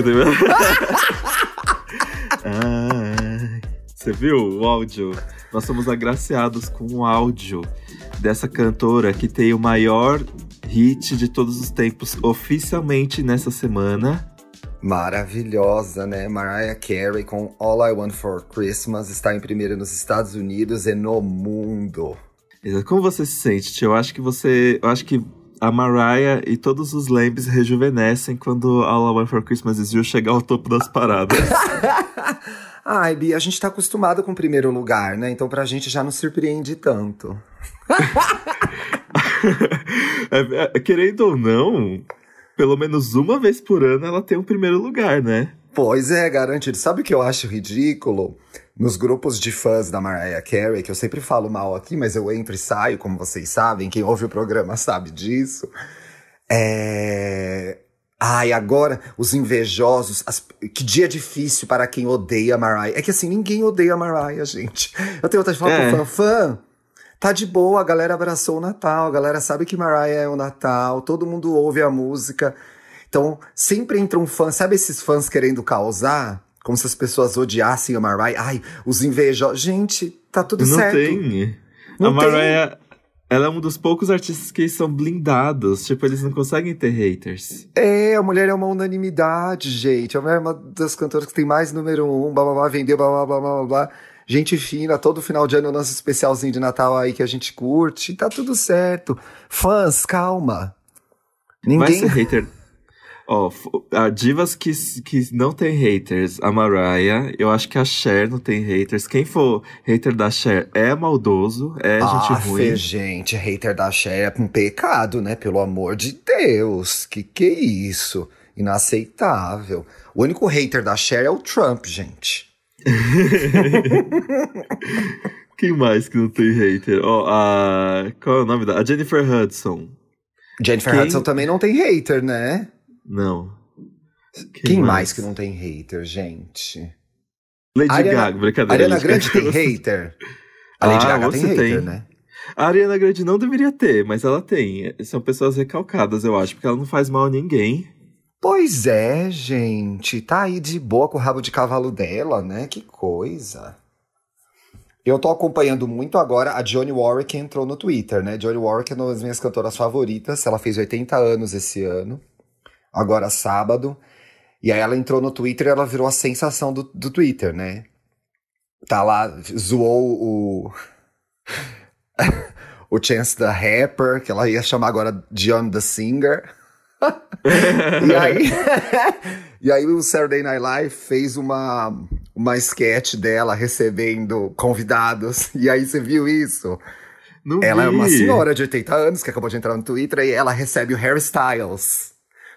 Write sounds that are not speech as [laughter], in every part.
música. [laughs] Ai, você viu o áudio? Nós somos agraciados com o áudio dessa cantora que tem o maior hit de todos os tempos oficialmente nessa semana. Maravilhosa, né? Mariah Carey com All I Want for Christmas está em primeiro nos Estados Unidos e no mundo. Como você se sente, tio? Eu acho que você. Eu acho que a Mariah e todos os Lambs rejuvenescem quando All I Want for Christmas is You chegar ao topo das paradas. [laughs] Ai, Bia, a gente tá acostumado com o primeiro lugar, né? Então pra gente já não surpreende tanto. [laughs] é, é, querendo ou não, pelo menos uma vez por ano ela tem um primeiro lugar, né? Pois é, garantido. Sabe o que eu acho ridículo? Nos grupos de fãs da Mariah Carey, que eu sempre falo mal aqui, mas eu entro e saio, como vocês sabem, quem ouve o programa [laughs] sabe disso. É. Ai, agora os invejosos. As... Que dia difícil para quem odeia a Mariah. É que assim, ninguém odeia a Mariah, gente. Eu tenho vontade de falar é. pro fã, fã, tá de boa, a galera abraçou o Natal, a galera sabe que Mariah é o Natal, todo mundo ouve a música. Então, sempre entra um fã, sabe esses fãs querendo causar? Como se as pessoas odiassem a Mariah. Ai, os invejosos. Gente, tá tudo não certo. Tem. Não a Mariah, tem. Ela é um dos poucos artistas que são blindados. Tipo, eles não conseguem ter haters. É, a mulher é uma unanimidade, gente. A mulher é uma das cantoras que tem mais número um, blá blá blá, vendeu, blá blá blá blá blá. Gente fina, todo final de ano nosso especialzinho de Natal aí que a gente curte. Tá tudo certo. Fãs, calma. Ninguém. Vai ser hater. Ó, oh, divas que, que não tem haters, a Mariah, eu acho que a Cher não tem haters. Quem for hater da Cher é maldoso, é ah, gente ruim. gente, hater da Cher é um pecado, né? Pelo amor de Deus, que que é isso? Inaceitável. O único hater da Cher é o Trump, gente. [laughs] Quem mais que não tem hater? Ó, oh, a... Qual é o nome da? A Jennifer Hudson. Jennifer Quem... Hudson também não tem hater, né? Não. Quem, Quem mais? mais? que não tem hater, gente? Lady Ariana, Gaga, brincadeira. Ariana Grande tem [laughs] hater? A Lady ah, Gaga tem hater, tem. né? A Ariana Grande não deveria ter, mas ela tem. São pessoas recalcadas, eu acho, porque ela não faz mal a ninguém. Pois é, gente. Tá aí de boa com o rabo de cavalo dela, né? Que coisa. Eu tô acompanhando muito agora a Johnny Warwick entrou no Twitter, né? Johnny Warwick é uma das minhas cantoras favoritas. Ela fez 80 anos esse ano agora sábado. E aí ela entrou no Twitter e ela virou a sensação do, do Twitter, né? Tá lá, zoou o. [laughs] o Chance the Rapper, que ela ia chamar agora John the Singer. [laughs] e aí. [laughs] e aí o Saturday Night Live fez uma, uma sketch dela recebendo convidados. E aí você viu isso? Não ela vi. é uma senhora de 80 anos que acabou de entrar no Twitter e ela recebe o Harry Styles.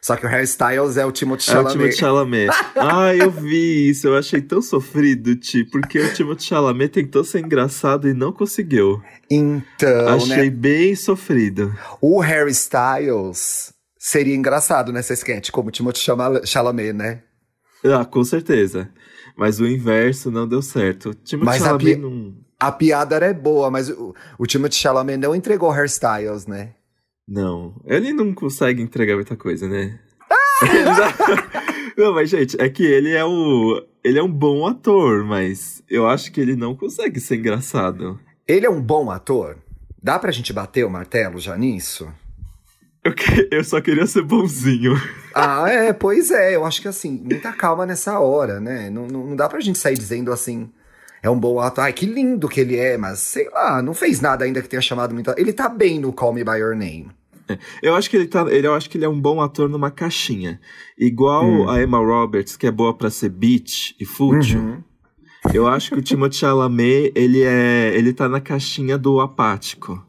Só que o Harry Styles é o Timothée Chalamet. É o Timothée Chalamet. [laughs] ah, eu vi isso. Eu achei tão sofrido, Ti, porque o Timothée Chalamet tentou ser engraçado e não conseguiu. Então, Achei né? bem sofrido. O Harry Styles seria engraçado nessa sketch, como o Timothée Chalamet, né? Ah, com certeza. Mas o inverso não deu certo. O Timothée mas Chalamet a pi... não... A piada era boa, mas o, o Timothée Chalamet não entregou Harry Styles, né? Não, ele não consegue entregar muita coisa, né? [laughs] não, mas gente, é que ele é o. Ele é um bom ator, mas eu acho que ele não consegue ser engraçado. Ele é um bom ator? Dá pra gente bater o martelo já nisso? Eu, que, eu só queria ser bonzinho. Ah, é, pois é. Eu acho que assim, muita calma nessa hora, né? Não, não, não dá pra gente sair dizendo assim é um bom ator. Ai, que lindo que ele é, mas sei lá, não fez nada ainda que tenha chamado muito. Ele tá bem no Call Me By Your Name. Eu acho que ele tá. Ele, eu acho que ele é um bom ator numa caixinha. Igual hum. a Emma Roberts, que é boa para ser beat e fútil. Uhum. Eu acho que o Timothée Chalamet, ele é. Ele tá na caixinha do apático.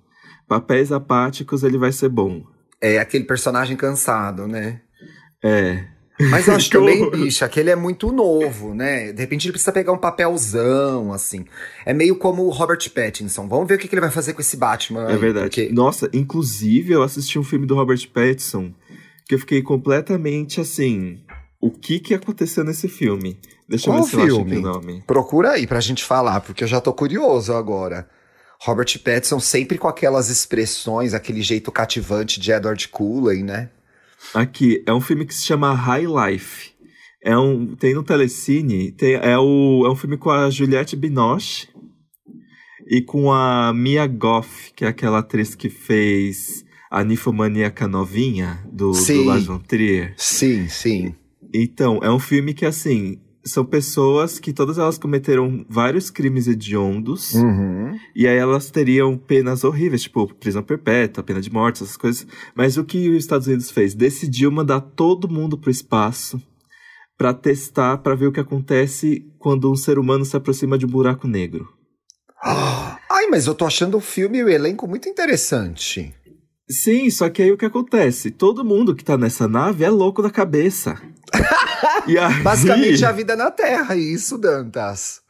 Papéis apáticos, ele vai ser bom. É aquele personagem cansado, né? É. Mas eu acho [laughs] também, bicha, que ele é muito novo, né? De repente ele precisa pegar um papelzão, assim. É meio como o Robert Pattinson. Vamos ver o que, que ele vai fazer com esse Batman. É aí, verdade. Porque... Nossa, inclusive eu assisti um filme do Robert Pattinson que eu fiquei completamente assim. O que que aconteceu nesse filme? Deixa Qual eu ver se filme? eu acho o nome. Procura aí pra gente falar, porque eu já tô curioso agora. Robert Pattinson sempre com aquelas expressões, aquele jeito cativante de Edward Cullen, né? Aqui, é um filme que se chama High Life. É um, tem no Telecine, tem, é, o, é um filme com a Juliette Binoche e com a Mia Goff, que é aquela atriz que fez a Nifomaníaca Novinha, do, sim. do Lars von Trier. Sim, sim. Então, é um filme que, assim, são pessoas que todas elas cometeram vários crimes hediondos. Uhum. E aí elas teriam penas horríveis, tipo prisão perpétua, pena de morte, essas coisas. Mas o que os Estados Unidos fez? Decidiu mandar todo mundo pro espaço para testar, para ver o que acontece quando um ser humano se aproxima de um buraco negro. Ai, mas eu tô achando o filme e o elenco muito interessante. Sim, só que aí o que acontece? Todo mundo que tá nessa nave é louco da cabeça. [laughs] [laughs] aí... Basicamente a vida na Terra, isso, Dantas.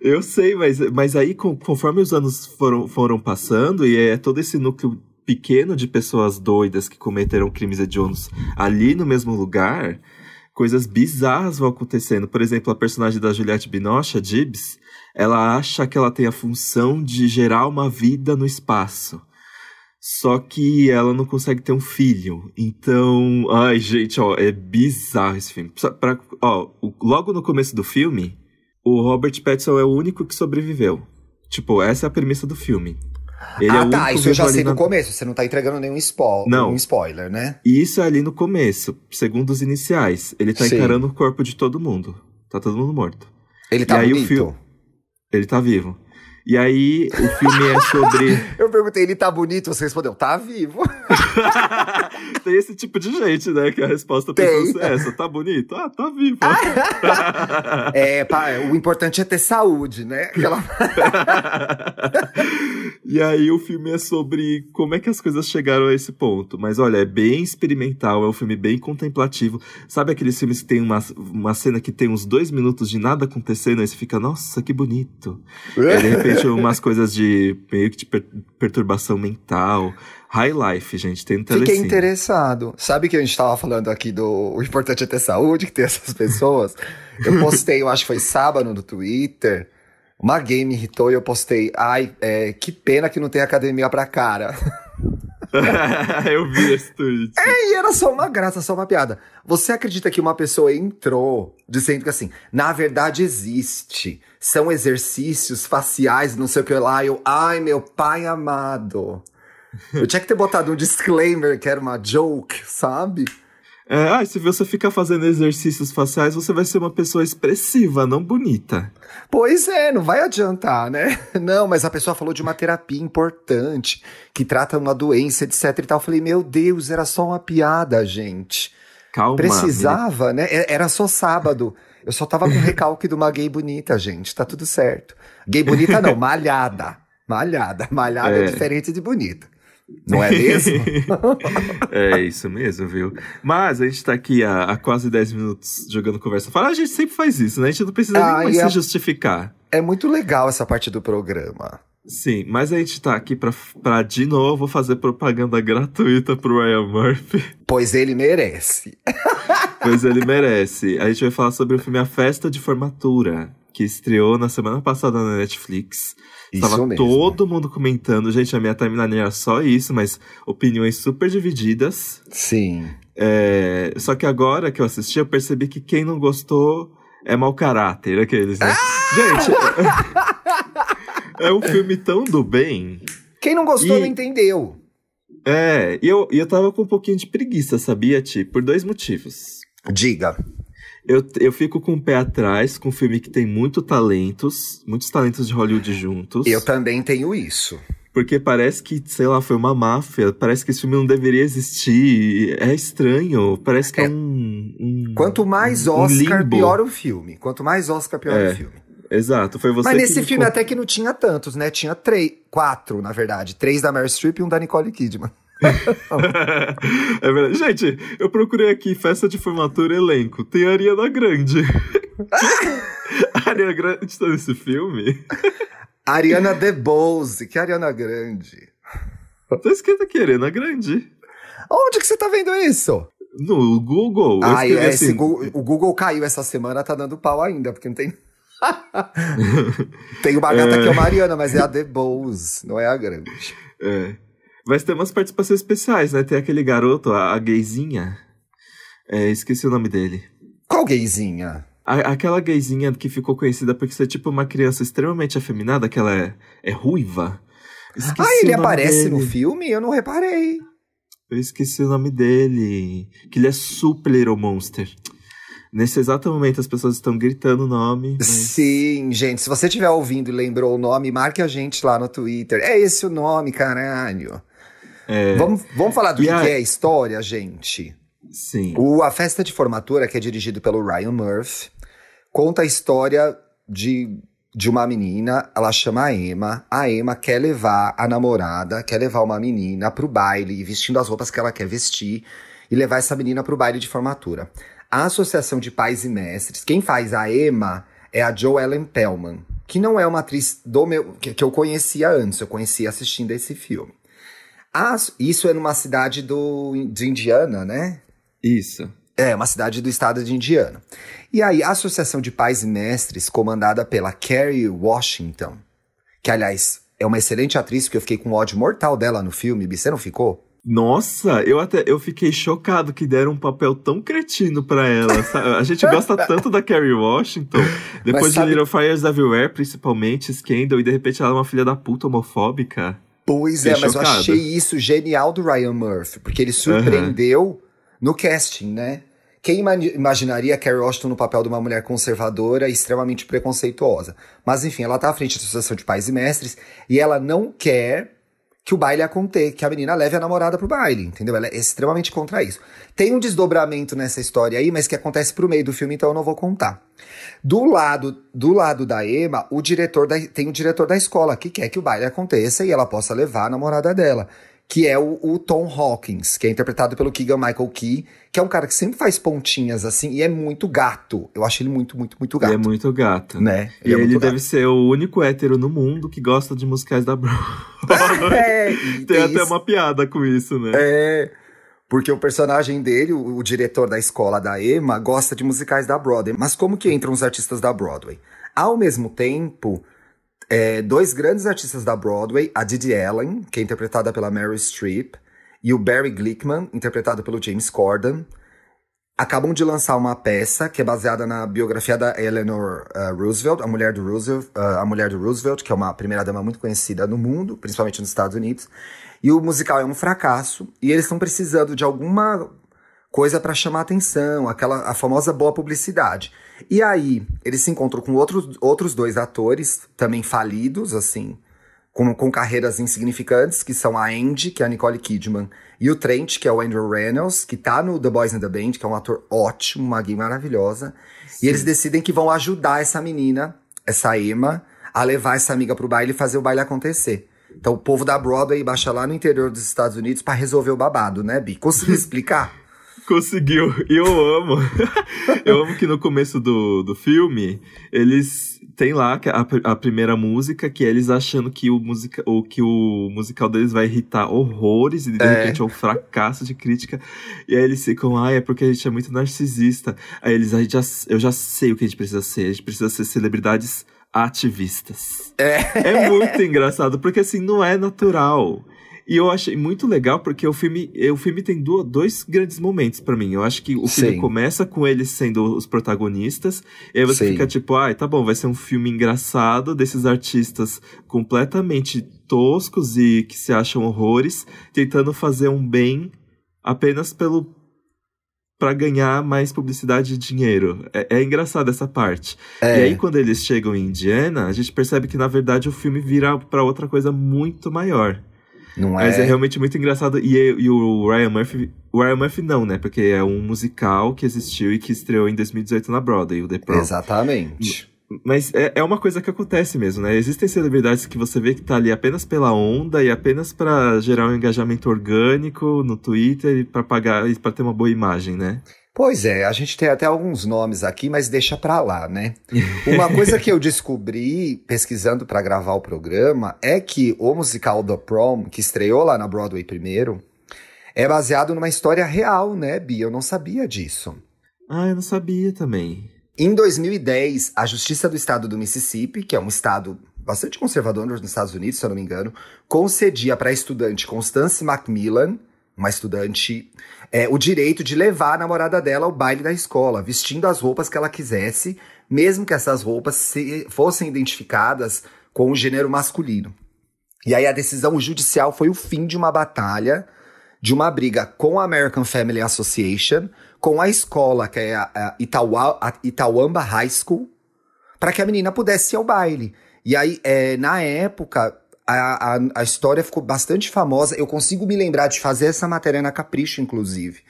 Eu sei, mas, mas aí conforme os anos foram, foram passando, e é todo esse núcleo pequeno de pessoas doidas que cometeram crimes hediondos ali no mesmo lugar, coisas bizarras vão acontecendo. Por exemplo, a personagem da Juliette Binoche, a Gibbs, ela acha que ela tem a função de gerar uma vida no espaço. Só que ela não consegue ter um filho. Então, ai, gente, ó, é bizarro esse filme. Pra, ó, logo no começo do filme, o Robert Pattinson é o único que sobreviveu. Tipo, essa é a premissa do filme. Ele ah, é tá, isso eu já sei no começo, você não tá entregando nenhum, spo não. nenhum spoiler, né? Isso é ali no começo, segundo os iniciais. Ele tá Sim. encarando o corpo de todo mundo. Tá todo mundo morto. Ele tá e bonito? Aí, o filme, ele tá vivo. E aí, o filme é sobre. [laughs] Eu perguntei, ele tá bonito? Você respondeu, tá vivo. [laughs] Tem esse tipo de gente, né? Que a resposta pensa é essa: tá bonito? Ah, tá vivo. [laughs] é, pá, o importante é ter saúde, né? Aquela... [laughs] e aí, o filme é sobre como é que as coisas chegaram a esse ponto. Mas olha, é bem experimental, é um filme bem contemplativo. Sabe aqueles filmes que tem uma, uma cena que tem uns dois minutos de nada acontecendo, aí você fica, nossa, que bonito. e aí, de repente, umas coisas de meio que de per perturbação mental. High life, gente, tem no Fiquei interessado. Sabe que a gente tava falando aqui do o importante é ter saúde, [laughs] que tem essas pessoas? eu postei, eu acho que foi sábado no Twitter. Uma game irritou e eu postei, ai, é, que pena que não tem academia pra cara. [laughs] eu vi esse tweet. É, e era só uma graça, só uma piada. Você acredita que uma pessoa entrou dizendo que assim, na verdade existe. São exercícios faciais, não sei o que lá. Eu, ai, meu pai amado. Eu tinha que ter botado um disclaimer que era uma joke, sabe? É, ah, se você ficar fazendo exercícios faciais, você vai ser uma pessoa expressiva, não bonita. Pois é, não vai adiantar, né? [laughs] Não, mas a pessoa falou de uma terapia importante, que trata uma doença, etc e tal. Eu falei, meu Deus, era só uma piada, gente. Calma. Precisava, né? Era só sábado. Eu só tava com recalque de uma gay bonita, gente. Tá tudo certo. Gay bonita não, [laughs] malhada. Malhada. Malhada é, é diferente de bonita. Não é mesmo? [laughs] é isso mesmo, viu? Mas a gente tá aqui há, há quase 10 minutos jogando conversa fora. A gente sempre faz isso, né? A gente não precisa ah, nem mais é, se justificar. É muito legal essa parte do programa. Sim, mas a gente tá aqui pra, pra de novo fazer propaganda gratuita pro Ryan Murphy. Pois ele merece. [laughs] pois ele merece. A gente vai falar sobre o filme A Festa de Formatura, que estreou na semana passada na Netflix. Isso Tava mesmo. todo mundo comentando. Gente, a minha timeline era só isso, mas opiniões super divididas. Sim. É, só que agora que eu assisti, eu percebi que quem não gostou é mau caráter, aqueles, né? Ah! Gente, é, é um filme tão do bem. Quem não gostou e... não entendeu. É, e eu, eu tava com um pouquinho de preguiça, sabia, Ti? Por dois motivos. Diga. Eu, eu fico com o pé atrás com um filme que tem muito talentos, muitos talentos de Hollywood juntos. Eu também tenho isso. Porque parece que, sei lá, foi uma máfia. Parece que esse filme não deveria existir. É estranho. Parece que é, é um, um, Quanto mais Oscar, um pior o filme. Quanto mais Oscar, pior é, o filme. Exato, foi você Mas nesse filme até que não tinha tantos, né? Tinha três, quatro, na verdade. Três da Meryl Streep e um da Nicole Kidman. [laughs] é verdade. Gente, eu procurei aqui festa de formatura elenco. Tem a Ariana Grande. [laughs] a Ariana Grande tá nesse filme? Ariana DeBose, que é Ariana Grande. Tá escrito aqui, Ariana Grande. Onde que você tá vendo isso? No Google. Ah, é, assim... Google, o Google caiu essa semana, tá dando pau ainda, porque não tem. [laughs] tem uma gata é... que é uma Mariana, mas é a DeBose, não é a grande. É. Vai ter umas participações especiais, né? Tem aquele garoto, a, a gayzinha. É, esqueci o nome dele. Qual gayzinha? A, aquela gayzinha que ficou conhecida porque você é tipo uma criança extremamente afeminada, que ela é, é ruiva. Esqueci ah, ele aparece dele. no filme? Eu não reparei. Eu esqueci o nome dele. Que ele é Super Little Monster. Nesse exato momento as pessoas estão gritando o nome. Mas... Sim, gente. Se você estiver ouvindo e lembrou o nome, marque a gente lá no Twitter. É esse o nome, caralho. É... Vamos, vamos falar do que, a... que é a história, gente? Sim. O A Festa de Formatura, que é dirigido pelo Ryan Murphy, conta a história de de uma menina, ela chama a Emma. A Emma quer levar a namorada, quer levar uma menina pro baile, vestindo as roupas que ela quer vestir, e levar essa menina pro baile de formatura. A Associação de Pais e Mestres, quem faz a Emma é a Joellen Pellman, que não é uma atriz do meu que, que eu conhecia antes, eu conhecia assistindo esse filme. As, isso é numa cidade do, de Indiana, né? Isso. É, uma cidade do estado de Indiana. E aí, a Associação de Pais e Mestres, comandada pela Carrie Washington, que, aliás, é uma excelente atriz, porque eu fiquei com ódio mortal dela no filme, você não ficou? Nossa, eu até eu fiquei chocado que deram um papel tão cretino para ela. Sabe? A gente gosta [laughs] tanto da Carrie Washington, depois sabe... de Little Fires Everywhere, principalmente Scandal, e de repente ela é uma filha da puta homofóbica. Pois fiquei é, mas chocado. eu achei isso genial do Ryan Murphy, porque ele surpreendeu uhum no casting, né? Quem imaginaria Carrie Washington no papel de uma mulher conservadora e extremamente preconceituosa? Mas enfim, ela tá à frente da Associação de Pais e Mestres e ela não quer que o baile aconteça, que a menina leve a namorada pro baile, entendeu? Ela é extremamente contra isso. Tem um desdobramento nessa história aí, mas que acontece pro meio do filme, então eu não vou contar. Do lado, do lado da Emma, o diretor da, tem o diretor da escola que quer que o baile aconteça e ela possa levar a namorada dela que é o, o, Tom Hawkins, que é interpretado pelo Keegan Michael Key, que é um cara que sempre faz pontinhas assim e é muito gato. Eu acho ele muito, muito, muito gato. Ele é muito gato. Né? Ele e é ele deve ser o único hétero no mundo que gosta de musicais da Broadway. [laughs] é, [laughs] tem, tem até isso. uma piada com isso, né? É. Porque o personagem dele, o, o, diretor da escola da Emma, gosta de musicais da Broadway. Mas como que entram os artistas da Broadway? Ao mesmo tempo, é, dois grandes artistas da Broadway, a Didi Allen, que é interpretada pela Meryl Streep, e o Barry Glickman, interpretado pelo James Corden, acabam de lançar uma peça que é baseada na biografia da Eleanor uh, Roosevelt, a mulher do Roosevelt, uh, a mulher do Roosevelt, que é uma primeira dama muito conhecida no mundo, principalmente nos Estados Unidos. E o musical é um fracasso e eles estão precisando de alguma coisa para chamar atenção, aquela a famosa boa publicidade. E aí, eles se encontram com outros, outros dois atores, também falidos, assim, com, com carreiras insignificantes, que são a Andy, que é a Nicole Kidman, e o Trent, que é o Andrew Reynolds, que tá no The Boys in the Band, que é um ator ótimo, uma gay maravilhosa. Sim. E eles decidem que vão ajudar essa menina, essa Emma, a levar essa amiga pro baile e fazer o baile acontecer. Então o povo da Broadway baixa lá no interior dos Estados Unidos para resolver o babado, né, Bi? Conseguiu [laughs] explicar? Conseguiu. E eu amo. [laughs] eu amo que no começo do, do filme, eles têm lá a, a primeira música, que é eles achando que o, musica, ou que o musical deles vai irritar horrores, e de é. repente é um fracasso de crítica. E aí eles ficam, ah, é porque a gente é muito narcisista. Aí eles, a gente já, eu já sei o que a gente precisa ser. A gente precisa ser celebridades ativistas. É. É muito engraçado, porque assim, não é natural. E eu achei muito legal porque o filme, o filme tem dois grandes momentos para mim. Eu acho que o filme Sim. começa com eles sendo os protagonistas, e aí você Sim. fica tipo, ai, ah, tá bom, vai ser um filme engraçado desses artistas completamente toscos e que se acham horrores, tentando fazer um bem apenas pelo para ganhar mais publicidade e dinheiro. É, é engraçado essa parte. É. E aí, quando eles chegam em Indiana, a gente percebe que, na verdade, o filme vira para outra coisa muito maior. Não Mas é... é realmente muito engraçado. E, e, o Ryan Murphy. O Ryan Murphy não, né? Porque é um musical que existiu e que estreou em 2018 na Broadway, o The Prom. Exatamente. Mas é, é uma coisa que acontece mesmo, né? Existem celebridades que você vê que tá ali apenas pela onda e apenas para gerar um engajamento orgânico no Twitter e para pagar e para ter uma boa imagem, né? Pois é, a gente tem até alguns nomes aqui, mas deixa pra lá, né? Uma coisa que eu descobri pesquisando para gravar o programa é que o musical The Prom, que estreou lá na Broadway primeiro, é baseado numa história real, né, Bia? Eu não sabia disso. Ah, eu não sabia também. Em 2010, a Justiça do Estado do Mississippi, que é um estado bastante conservador nos Estados Unidos, se eu não me engano, concedia para a estudante Constance Macmillan uma estudante, é, o direito de levar a namorada dela ao baile da escola, vestindo as roupas que ela quisesse, mesmo que essas roupas se, fossem identificadas com o gênero masculino. E aí a decisão judicial foi o fim de uma batalha, de uma briga com a American Family Association, com a escola, que é a, a, Itaua, a Itauamba High School, para que a menina pudesse ir ao baile. E aí, é, na época, a, a, a, história ficou bastante famosa. Eu consigo me lembrar de fazer essa matéria na Capricho, inclusive.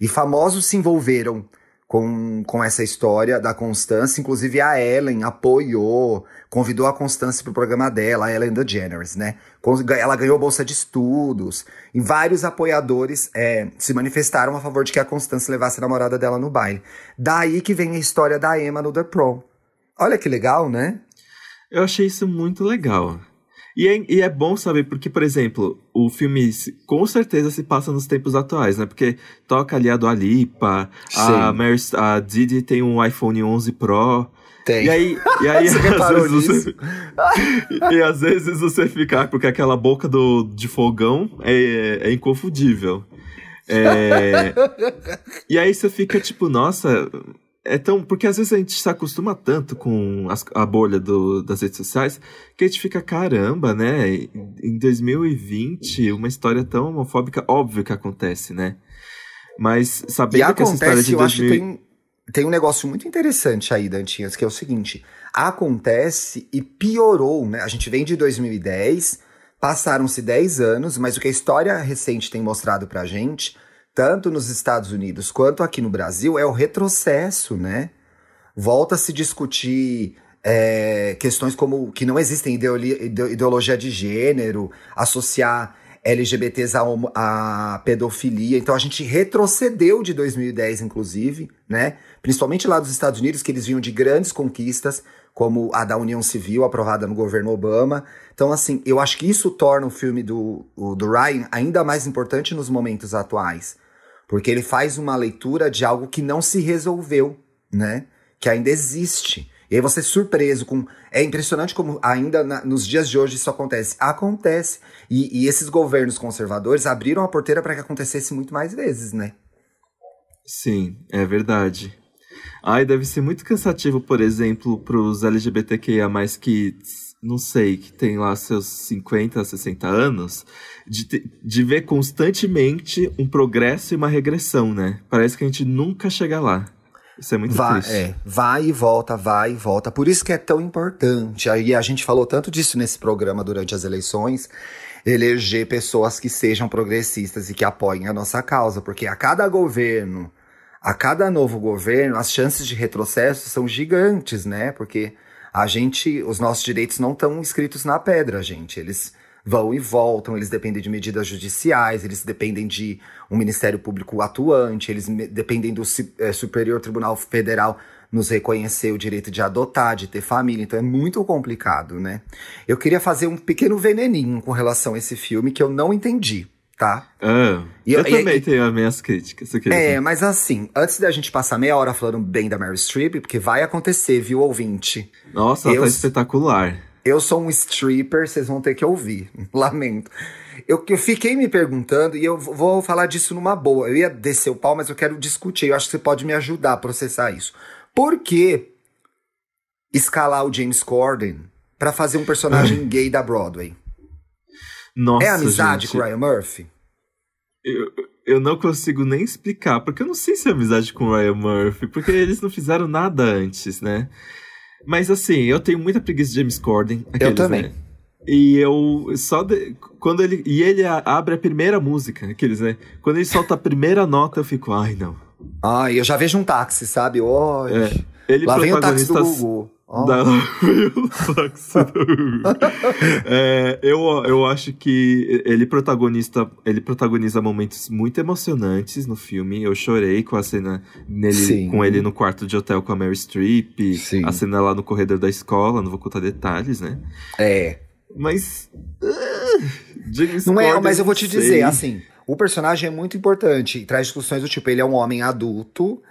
E famosos se envolveram com, com essa história da Constância. Inclusive a Ellen apoiou, convidou a Constância para o programa dela, a Ellen DeGeneres, né? Ela ganhou bolsa de estudos. E vários apoiadores é, se manifestaram a favor de que a Constância levasse a namorada dela no baile. Daí que vem a história da Emma no The Prom. Olha que legal, né? Eu achei isso muito legal. E é, e é, bom saber, porque, por exemplo, o filme com certeza se passa nos tempos atuais, né? Porque toca ali a Dua Lipa, a, Mary, a Didi tem um iPhone 11 Pro. Tem. E aí, e aí [laughs] às vezes você, [laughs] e às vezes você fica, porque aquela boca do, de fogão é, é inconfundível. É, [laughs] e aí você fica tipo, nossa, é tão. Porque às vezes a gente se acostuma tanto com as, a bolha do, das redes sociais que a gente fica, caramba, né? Em 2020, uma história tão homofóbica, óbvio que acontece, né? Mas sabendo e que essa história de eu 2000... acho que tem, tem um negócio muito interessante aí, Dantinhas, que é o seguinte: acontece e piorou, né? A gente vem de 2010, passaram-se 10 anos, mas o que a história recente tem mostrado pra gente tanto nos Estados Unidos quanto aqui no Brasil, é o retrocesso, né? Volta a se discutir é, questões como que não existem ideologia de gênero, associar LGBTs a, pedofilia. Então a gente retrocedeu de 2010, inclusive, né? Principalmente lá dos Estados Unidos, que eles vinham de grandes conquistas, como a da União Civil, aprovada no governo Obama. Então, assim, eu acho que isso torna o filme do, do Ryan ainda mais importante nos momentos atuais. Porque ele faz uma leitura de algo que não se resolveu, né? Que ainda existe. E aí você é surpreso com. É impressionante como ainda na, nos dias de hoje isso acontece. Acontece. E, e esses governos conservadores abriram a porteira para que acontecesse muito mais vezes, né? Sim, é verdade. Ai, deve ser muito cansativo, por exemplo, para os LGBTQIA, que não sei, que tem lá seus 50, 60 anos, de, de ver constantemente um progresso e uma regressão, né? Parece que a gente nunca chega lá. Isso é muito vai, triste. É, vai e volta, vai e volta. Por isso que é tão importante. Aí a gente falou tanto disso nesse programa durante as eleições. Eleger pessoas que sejam progressistas e que apoiem a nossa causa. Porque a cada governo, a cada novo governo, as chances de retrocesso são gigantes, né? Porque a gente, os nossos direitos não estão escritos na pedra, gente. Eles vão e voltam, eles dependem de medidas judiciais, eles dependem de um Ministério Público atuante, eles dependem do é, Superior Tribunal Federal nos reconhecer o direito de adotar, de ter família, então é muito complicado, né? Eu queria fazer um pequeno veneninho com relação a esse filme que eu não entendi, tá? Ah, eu, eu também e, tenho as minhas críticas. É, mas assim, antes da gente passar meia hora falando bem da Mary Streep, porque vai acontecer, viu, ouvinte? Nossa, ela tá espetacular. Eu sou um stripper, vocês vão ter que ouvir. [laughs] Lamento. Eu, eu fiquei me perguntando, e eu vou falar disso numa boa. Eu ia descer o pau, mas eu quero discutir. Eu acho que você pode me ajudar a processar isso. Por que escalar o James Corden para fazer um personagem gay da Broadway? Nossa, é amizade gente. com o Ryan Murphy? Eu, eu não consigo nem explicar, porque eu não sei se é amizade com o Ryan Murphy, porque eles não fizeram nada antes, né? Mas assim, eu tenho muita preguiça de James Corden. Aqueles, eu também. Né? E eu só de, quando ele e ele abre a primeira música, aqueles, né? Quando ele solta a primeira nota, eu fico, ai não. Ai, eu já vejo um táxi, sabe? Oh, é, ele lá vem o táxi do Google. Oh. Da... [laughs] é, eu, eu acho que ele protagonista ele protagoniza momentos muito emocionantes no filme. Eu chorei com a cena nele, com ele no quarto de hotel com a Mary Streep, Sim. a cena lá no corredor da escola, não vou contar detalhes, né? É. Mas. Uh, não é, mas eu vou te dizer, assim, o personagem é muito importante. Traz discussões do tipo, ele é um homem adulto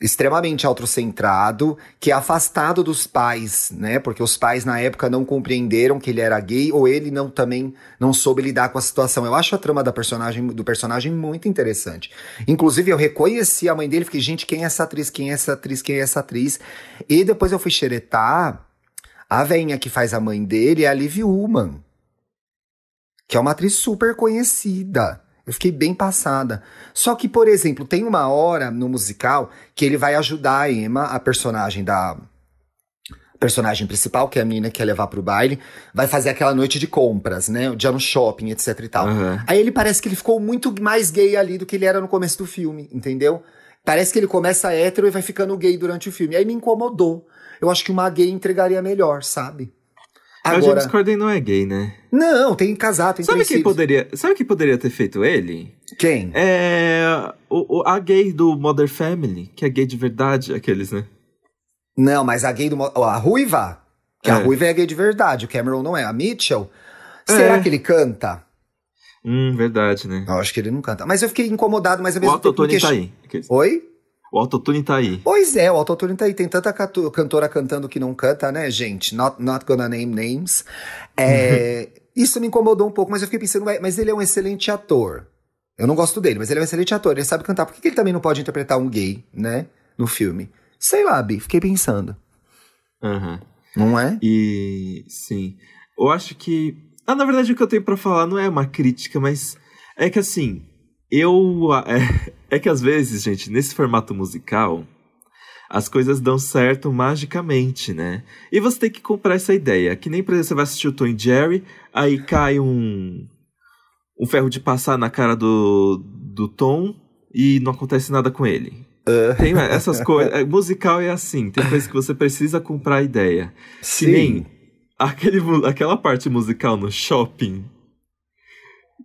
extremamente autocentrado, que é afastado dos pais, né? Porque os pais na época não compreenderam que ele era gay ou ele não também não soube lidar com a situação. Eu acho a trama da personagem do personagem muito interessante. Inclusive eu reconheci a mãe dele, fiquei, gente, quem é essa atriz? Quem é essa atriz? Quem é essa atriz? E depois eu fui xeretar a veinha que faz a mãe dele é a Liv Ullman, que é uma atriz super conhecida. Eu fiquei bem passada. Só que, por exemplo, tem uma hora no musical que ele vai ajudar a Emma, a personagem da. Personagem principal, que é a menina que quer levar pro baile, vai fazer aquela noite de compras, né? O dia no shopping, etc e tal. Uhum. Aí ele parece que ele ficou muito mais gay ali do que ele era no começo do filme, entendeu? Parece que ele começa hétero e vai ficando gay durante o filme. Aí me incomodou. Eu acho que uma gay entregaria melhor, sabe? Agora, a James Corden não é gay, né? Não, tem casado, tem sabe quem poderia Sabe quem poderia ter feito ele? Quem? É o, o, a gay do Mother Family, que é gay de verdade, aqueles, né? Não, mas a gay do a Ruiva, que é. a Ruiva é gay de verdade, o Cameron não é. A Mitchell, será é. que ele canta? Hum, verdade, né? Eu acho que ele não canta. Mas eu fiquei incomodado, mas ao mesmo o tempo... O autotune tá aí. Oi? O autotune tá aí. Pois é, o autotune tá aí. Tem tanta cantora cantando que não canta, né, gente? Not, not gonna name names. É, [laughs] isso me incomodou um pouco, mas eu fiquei pensando, mas ele é um excelente ator. Eu não gosto dele, mas ele é um excelente ator. Ele sabe cantar. Por que ele também não pode interpretar um gay, né? No filme? Sei lá, Bi. Fiquei pensando. Uhum. Não é? E. Sim. Eu acho que. Ah, na verdade, o que eu tenho para falar não é uma crítica, mas. É que assim. Eu. [laughs] É, é que às vezes, gente, nesse formato musical, as coisas dão certo magicamente, né? E você tem que comprar essa ideia. Que nem, por exemplo, você vai assistir o Tom e Jerry, aí cai um. um ferro de passar na cara do, do Tom e não acontece nada com ele. Uh. Tem essas coisas. É, musical é assim, tem coisas que você precisa comprar a ideia. Sim. Que nem aquele, aquela parte musical no shopping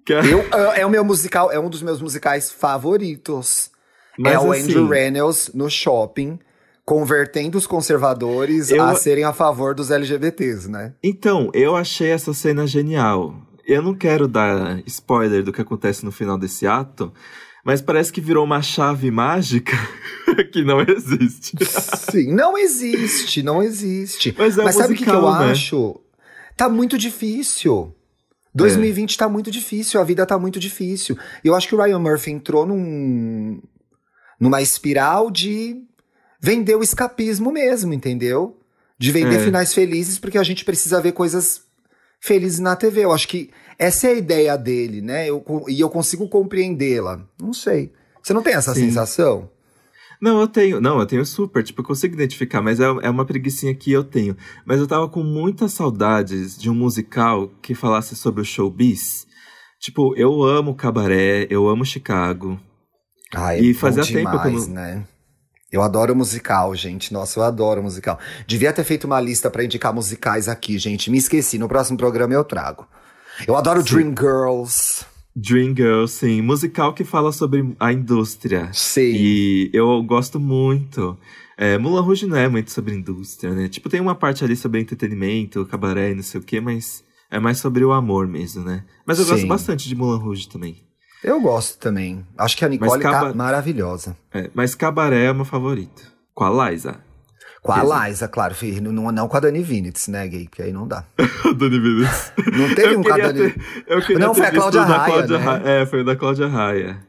eu, é, o meu musical, é um dos meus musicais favoritos. Mas, é o assim, Andrew Reynolds no shopping convertendo os conservadores eu... a serem a favor dos LGBTs, né? Então, eu achei essa cena genial. Eu não quero dar spoiler do que acontece no final desse ato, mas parece que virou uma chave mágica [laughs] que não existe. Sim, não existe, não existe. Mas, é mas sabe o que, que eu né? acho? Tá muito difícil. 2020 é. tá muito difícil, a vida tá muito difícil. Eu acho que o Ryan Murphy entrou num, numa espiral de vender o escapismo mesmo, entendeu? De vender é. finais felizes, porque a gente precisa ver coisas felizes na TV. Eu acho que essa é a ideia dele, né? Eu, e eu consigo compreendê-la. Não sei. Você não tem essa Sim. sensação? Não, eu tenho. Não, eu tenho super. Tipo, eu consigo identificar, mas é, é uma preguiçinha que eu tenho. Mas eu tava com muitas saudades de um musical que falasse sobre o showbiz. Tipo, eu amo cabaré, eu amo Chicago. Ah, é e fazia tempo demais, que eu não... né? Eu adoro musical, gente. Nossa, eu adoro musical. Devia ter feito uma lista para indicar musicais aqui, gente. Me esqueci. No próximo programa eu trago. Eu adoro Sim. Dream Girls. Dream Girl, sim. Musical que fala sobre a indústria. Sim. E eu gosto muito. É, Mulan Rouge não é muito sobre indústria, né? Tipo, tem uma parte ali sobre entretenimento, cabaré e não sei o quê, mas é mais sobre o amor mesmo, né? Mas eu sim. gosto bastante de Mulan Rouge também. Eu gosto também. Acho que a Nicole tá maravilhosa. É, mas Cabaré é meu favorito. Com a Liza. Com a Liza, claro, filho, não, não com a Dani Vinitz, né, gay? Porque aí não dá. [laughs] Dani Vinitz. Não teve eu um com a Dani. Ter, não, foi a Cláudia Raia. Cláudia né? Raia. É, foi o da Cláudia Raia.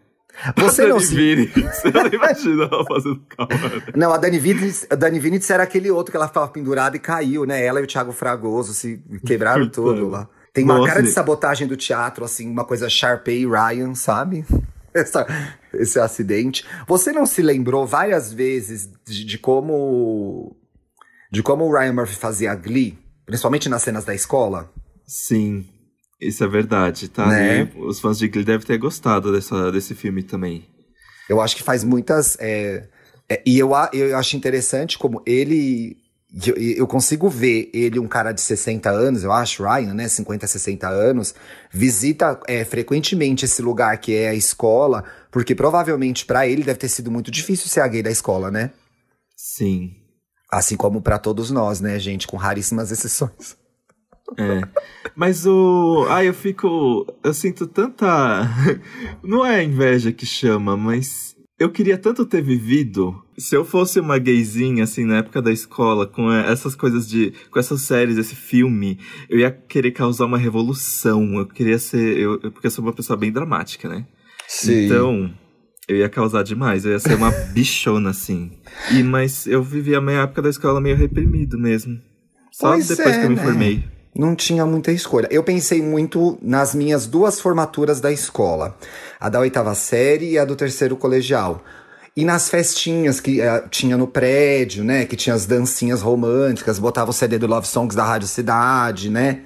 Você a não Dani se... Vinitz. Eu não imagino ela fazendo calma. Não, a Dani Vinitz, a Dani Vinitz era aquele outro que ela estava pendurada e caiu, né? Ela e o Thiago Fragoso se quebraram tudo lá. Tem uma Nossa, cara de sabotagem do teatro, assim, uma coisa Sharpay Ryan, sabe? [laughs] Essa, esse acidente. Você não se lembrou várias vezes de, de como de como o Ryan Murphy fazia Glee, principalmente nas cenas da escola? Sim, isso é verdade, tá? Né? os fãs de Glee devem ter gostado dessa, desse filme também. Eu acho que faz muitas. É, é, e eu, eu acho interessante como ele. Eu, eu, consigo ver ele, um cara de 60 anos, eu acho, Ryan, né? 50, 60 anos, visita é, frequentemente esse lugar que é a escola, porque provavelmente para ele deve ter sido muito difícil ser a gay da escola, né? Sim. Assim como para todos nós, né, gente, com raríssimas exceções. É. Mas o. Ai, eu fico. Eu sinto tanta. [laughs] Não é inveja que chama, mas. Eu queria tanto ter vivido. Se eu fosse uma gayzinha, assim, na época da escola, com essas coisas de. com essas séries, esse filme, eu ia querer causar uma revolução. Eu queria ser. Eu, porque eu sou uma pessoa bem dramática, né? Sim. Então, eu ia causar demais. Eu ia ser uma [laughs] bichona, assim. E, mas eu vivi a minha época da escola meio reprimido mesmo. Só pois depois é, que eu me né? formei. Não tinha muita escolha. Eu pensei muito nas minhas duas formaturas da escola: a da oitava série e a do terceiro colegial. E nas festinhas que uh, tinha no prédio, né? Que tinha as dancinhas românticas, botava o CD do Love Songs da Rádio Cidade, né?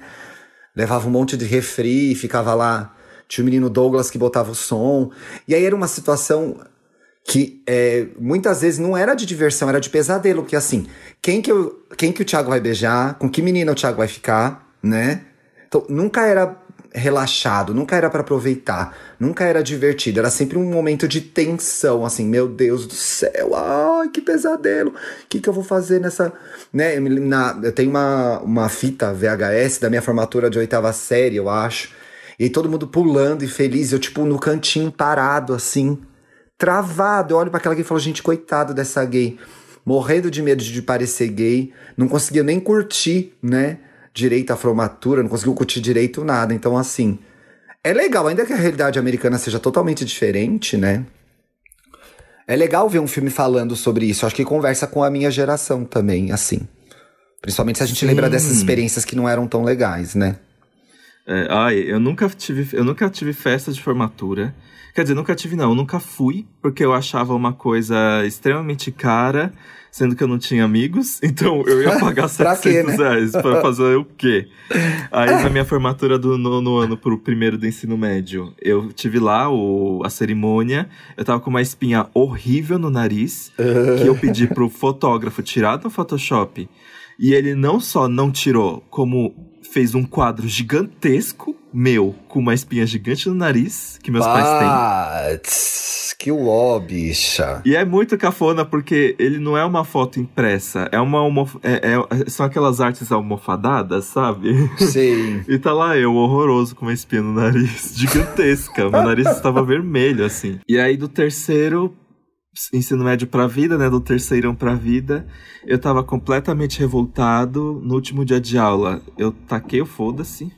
Levava um monte de refri, ficava lá. Tinha o menino Douglas que botava o som. E aí era uma situação que é, muitas vezes não era de diversão, era de pesadelo, que assim, quem que, eu, quem que o Thiago vai beijar, com que menina o Thiago vai ficar, né? Então, nunca era relaxado, nunca era para aproveitar, nunca era divertido, era sempre um momento de tensão, assim, meu Deus do céu, ai, que pesadelo, o que que eu vou fazer nessa, né, na, eu tenho uma, uma fita VHS da minha formatura de oitava série, eu acho, e todo mundo pulando e feliz, eu tipo no cantinho parado, assim, travado. Eu olho para aquela gay e falo, gente, coitado dessa gay. Morrendo de medo de parecer gay. Não conseguia nem curtir, né? Direito à formatura, não conseguiu curtir direito nada. Então, assim. É legal, ainda que a realidade americana seja totalmente diferente, né? É legal ver um filme falando sobre isso. Acho que conversa com a minha geração também, assim. Principalmente se a gente Sim. lembra dessas experiências que não eram tão legais, né? É, ai, eu nunca tive, eu nunca tive festa de formatura. Quer dizer, nunca tive, não. Eu nunca fui, porque eu achava uma coisa extremamente cara, sendo que eu não tinha amigos. [laughs] Então eu ia [laughs] pagar 700 quê, né? reais pra [laughs] fazer o quê? Aí na minha formatura do nono ano pro primeiro do ensino médio, eu tive lá o, a cerimônia. Eu tava com uma espinha horrível no nariz, que eu pedi pro fotógrafo tirar do Photoshop. E ele não só não tirou, como fez um quadro gigantesco meu com uma espinha gigante no nariz que meus But, pais têm. Que uó, bicha. E é muito cafona porque ele não é uma foto impressa, é uma almof... é, é, são aquelas artes almofadadas, sabe? Sim. [laughs] e tá lá eu horroroso com uma espinha no nariz, [laughs] gigantesca. Meu nariz estava vermelho assim. E aí do terceiro ensino médio pra vida, né? Do terceirão pra vida. Eu tava completamente revoltado. No último dia de aula, eu taquei o foda-se.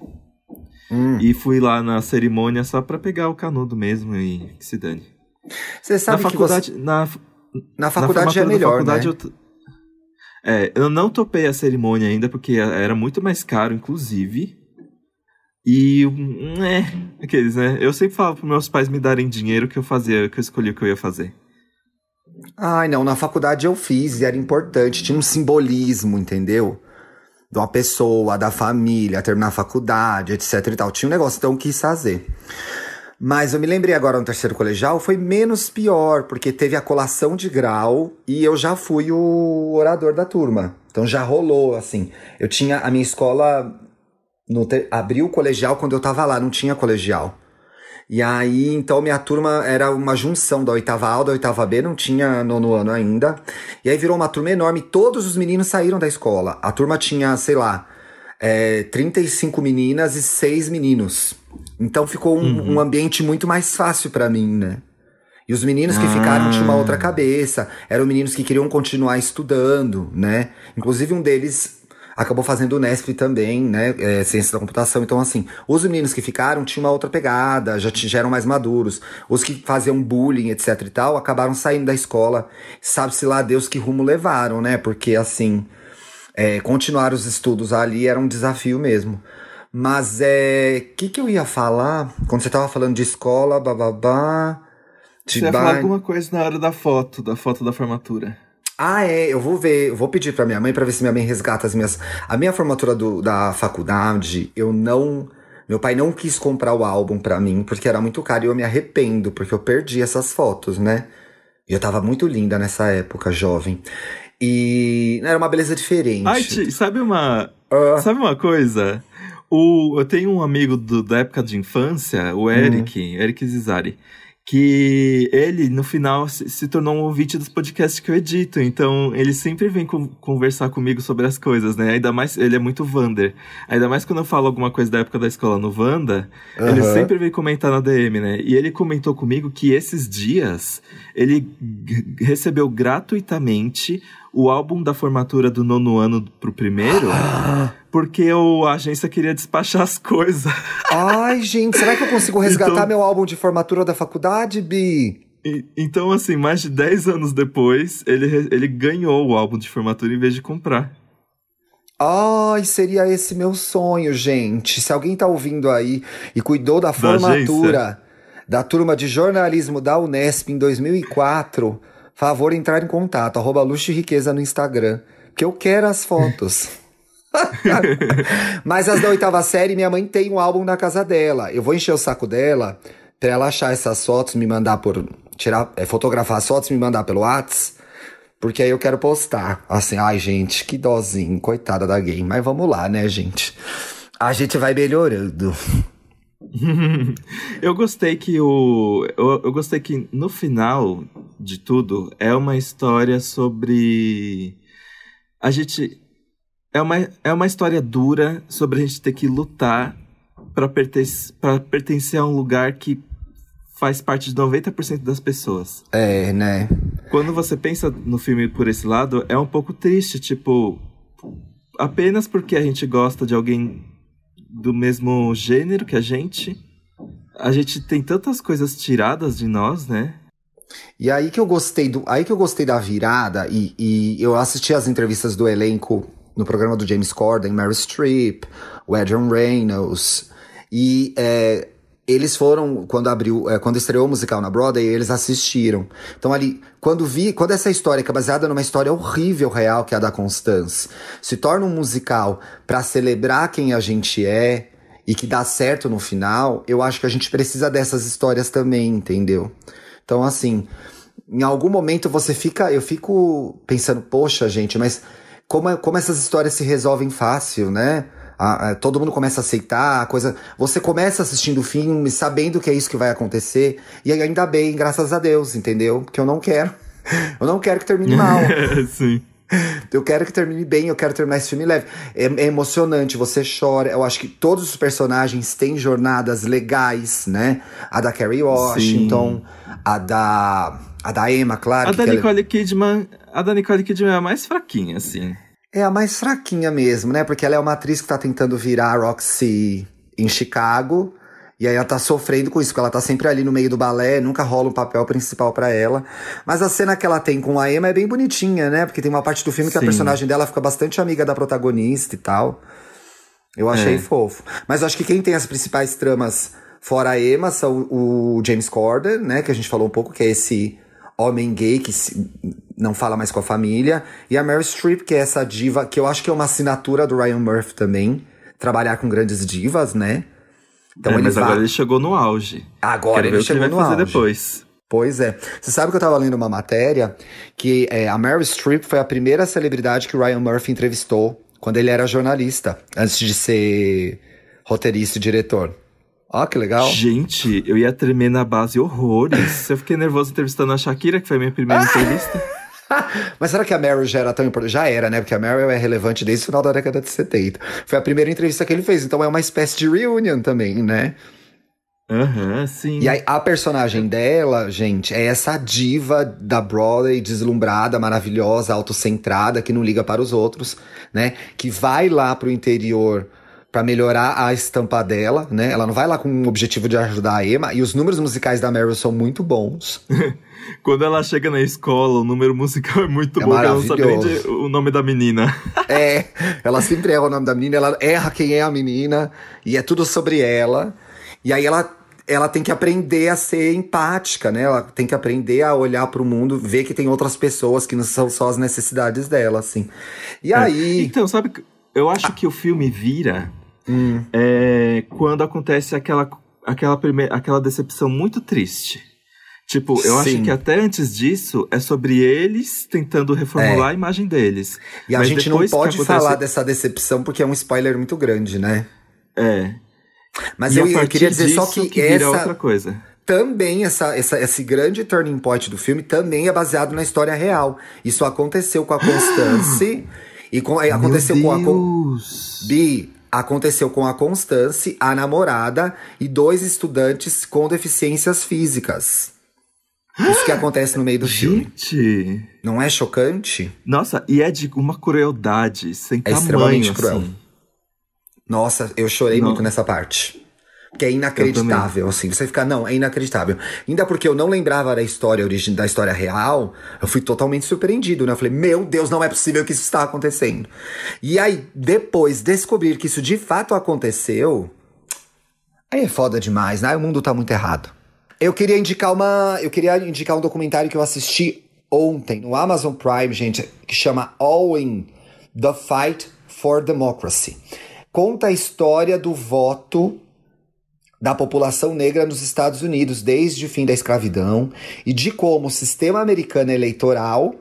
Hum. E fui lá na cerimônia só pra pegar o canudo mesmo e que se dane. Você sabe na faculdade, você... na, na faculdade na é melhor, faculdade, né? Eu, é, eu não topei a cerimônia ainda porque era muito mais caro, inclusive. E, é, aqueles, né? Eu sempre falava para meus pais me darem dinheiro que eu fazia, que eu escolhi o que eu ia fazer. Ai, não, na faculdade eu fiz e era importante, tinha um simbolismo, entendeu? De uma pessoa, da família, terminar a faculdade, etc e tal. Tinha um negócio, então eu quis fazer. Mas eu me lembrei agora no terceiro colegial, foi menos pior, porque teve a colação de grau e eu já fui o orador da turma. Então já rolou, assim. Eu tinha a minha escola. No abriu o colegial quando eu tava lá, não tinha colegial. E aí, então, minha turma era uma junção da oitava A da oitava B, não tinha nono ano ainda. E aí virou uma turma enorme, todos os meninos saíram da escola. A turma tinha, sei lá, é, 35 meninas e 6 meninos. Então ficou um, uhum. um ambiente muito mais fácil para mim, né? E os meninos que ah. ficaram tinham uma outra cabeça. Eram meninos que queriam continuar estudando, né? Inclusive um deles acabou fazendo o Nesp também, né? É, ciência da computação. Então, assim, os meninos que ficaram tinham uma outra pegada, já, já eram mais maduros. Os que faziam bullying, etc e tal, acabaram saindo da escola. Sabe-se lá Deus que rumo levaram, né? Porque, assim, é, continuar os estudos ali era um desafio mesmo. Mas é. O que, que eu ia falar? Quando você tava falando de escola, bababá. Você ia falar alguma coisa na hora da foto, da foto da formatura. Ah, é, eu vou ver, eu vou pedir pra minha mãe para ver se minha mãe resgata as minhas. A minha formatura do, da faculdade, eu não. Meu pai não quis comprar o álbum pra mim, porque era muito caro e eu me arrependo, porque eu perdi essas fotos, né? E eu tava muito linda nessa época, jovem. E era uma beleza diferente. Ai, sabe uma. Uh. Sabe uma coisa? O, eu tenho um amigo do, da época de infância, o Eric, hum. Eric Zizari que ele, no final, se, se, tornou um ouvinte dos podcasts que eu edito. Então, ele sempre vem com, conversar comigo sobre as coisas, né? Ainda mais, ele é muito Vander. Ainda mais quando eu falo alguma coisa da época da escola no Wanda, uhum. ele sempre vem comentar na DM, né? E ele comentou comigo que esses dias ele recebeu gratuitamente o álbum da formatura do nono ano pro primeiro, porque o, a agência queria despachar as coisas. [laughs] Ai, gente, será que eu consigo resgatar então, meu álbum de formatura da faculdade, Bi? E, então, assim, mais de 10 anos depois, ele, ele ganhou o álbum de formatura em vez de comprar. Ai, seria esse meu sonho, gente. Se alguém tá ouvindo aí e cuidou da formatura da, da turma de jornalismo da Unesp em 2004 favor entrar em contato, arroba luxo e riqueza no Instagram, que eu quero as fotos. [laughs] [laughs] Mas as da oitava série, minha mãe tem um álbum na casa dela. Eu vou encher o saco dela pra ela achar essas fotos, me mandar por. tirar, é, fotografar as fotos, me mandar pelo Whats. Porque aí eu quero postar. Assim, ai, gente, que dozinho, coitada da gay. Mas vamos lá, né, gente? A gente vai melhorando. [laughs] eu gostei que o. Eu, eu, gostei que no final de tudo é uma história sobre. A gente. É uma, é uma história dura sobre a gente ter que lutar para pertencer, pertencer a um lugar que faz parte de 90% das pessoas. É, né? Quando você pensa no filme por esse lado, é um pouco triste, tipo. Apenas porque a gente gosta de alguém do mesmo gênero que a gente. A gente tem tantas coisas tiradas de nós, né? E aí que eu gostei do, aí que eu gostei da virada e, e eu assisti as entrevistas do elenco no programa do James Corden, Mary Streep, o Adrian Reynolds e é, eles foram quando abriu, é, quando estreou o musical na Broadway, eles assistiram. Então ali, quando vi, quando essa história que é baseada numa história horrível real que é a da Constance, se torna um musical para celebrar quem a gente é e que dá certo no final, eu acho que a gente precisa dessas histórias também, entendeu? Então assim, em algum momento você fica, eu fico pensando, poxa, gente, mas como, é, como essas histórias se resolvem fácil, né? a, a, todo mundo começa a aceitar a coisa. Você começa assistindo o filme sabendo que é isso que vai acontecer. E ainda bem, graças a Deus, entendeu? Porque eu não quero. [laughs] Eu não quero que termine mal. [laughs] Sim. Eu quero que termine bem, eu quero terminar esse filme leve. É, é, emocionante, você chora. Eu acho que todos os personagens têm jornadas legais, né? A da Kerry Washington, Sim. a da. A da Emma, claro. A da Nicole ela... Kidman. A da Nicole Kidman é a mais fraquinha, assim. É a mais fraquinha mesmo, né? Porque ela é uma atriz que tá tentando virar a Roxy em Chicago. E aí ela tá sofrendo com isso, porque ela tá sempre ali no meio do balé, nunca rola um papel principal para ela. Mas a cena que ela tem com a Emma é bem bonitinha, né? Porque tem uma parte do filme que Sim. a personagem dela fica bastante amiga da protagonista e tal. Eu achei é. fofo. Mas eu acho que quem tem as principais tramas fora a Emma são o James Corden, né? Que a gente falou um pouco, que é esse homem gay que se, não fala mais com a família. E a Meryl Streep, que é essa diva, que eu acho que é uma assinatura do Ryan Murphy também. Trabalhar com grandes divas, né? Então é, ele mas vai... agora ele chegou no auge. Agora Quero ele chegou no auge. depois. Pois é. Você sabe que eu tava lendo uma matéria que é, a Meryl Streep foi a primeira celebridade que o Ryan Murphy entrevistou quando ele era jornalista, antes de ser roteirista e diretor. Ó, que legal. Gente, eu ia tremer na base horrores. eu fiquei nervoso entrevistando a Shakira, que foi a minha primeira [laughs] entrevista. [laughs] Mas será que a Meryl já era tão importante? Já era, né? Porque a Meryl é relevante desde o final da década de 70. Foi a primeira entrevista que ele fez, então é uma espécie de reunion também, né? Aham, uhum, sim. E aí, a personagem dela, gente, é essa diva da Broadway, deslumbrada, maravilhosa, autocentrada, que não liga para os outros, né? Que vai lá pro interior para melhorar a estampa dela, né? Ela não vai lá com o objetivo de ajudar a Emma. E os números musicais da Meryl são muito bons. [laughs] Quando ela chega na escola, o número musical é muito é bom, ela não sabe nem o nome da menina. [laughs] É, ela sempre erra o nome da menina, ela erra quem é a menina, e é tudo sobre ela. E aí ela ela tem que aprender a ser empática, né? Ela tem que aprender a olhar para o mundo, ver que tem outras pessoas que não são só as necessidades dela, assim. E é. aí. Então, sabe, eu acho que o filme vira hum. é, quando acontece aquela, aquela, primeira, aquela decepção muito triste. Tipo, eu Sim. acho que até antes disso é sobre eles tentando reformular é. a imagem deles. E a gente não pode acontece... falar dessa decepção porque é um spoiler muito grande, né? É. Mas eu, eu, queria dizer só que, que essa outra coisa. também essa, essa, esse grande turning point do filme também é baseado na história real. Isso aconteceu com a [gasps] Constance e com, aconteceu Meu com a Deus. Bi, aconteceu com a Constance, a namorada e dois estudantes com deficiências físicas. Isso que acontece no meio do filme. Gente. Não é chocante? Nossa, e é de uma crueldade sem É tamanho, extremamente cruel. assim. Nossa, eu chorei Não. muito nessa parte. Porque é inacreditável, assim. Você fica, não, é inacreditável. Ainda porque eu não lembrava da história origem da história real, eu fui totalmente surpreendido, né? Eu falei, meu Deus, não é possível que isso está acontecendo. E aí, depois descobrir que isso de fato aconteceu, aí é foda demais, né? O mundo tá muito errado. Eu queria indicar uma. Eu queria indicar um documentário que eu assisti ontem no Amazon Prime, gente, que chama All In The Fight for Democracy. Conta a história do voto da população negra nos Estados Unidos desde o fim da escravidão e de como o sistema americano eleitoral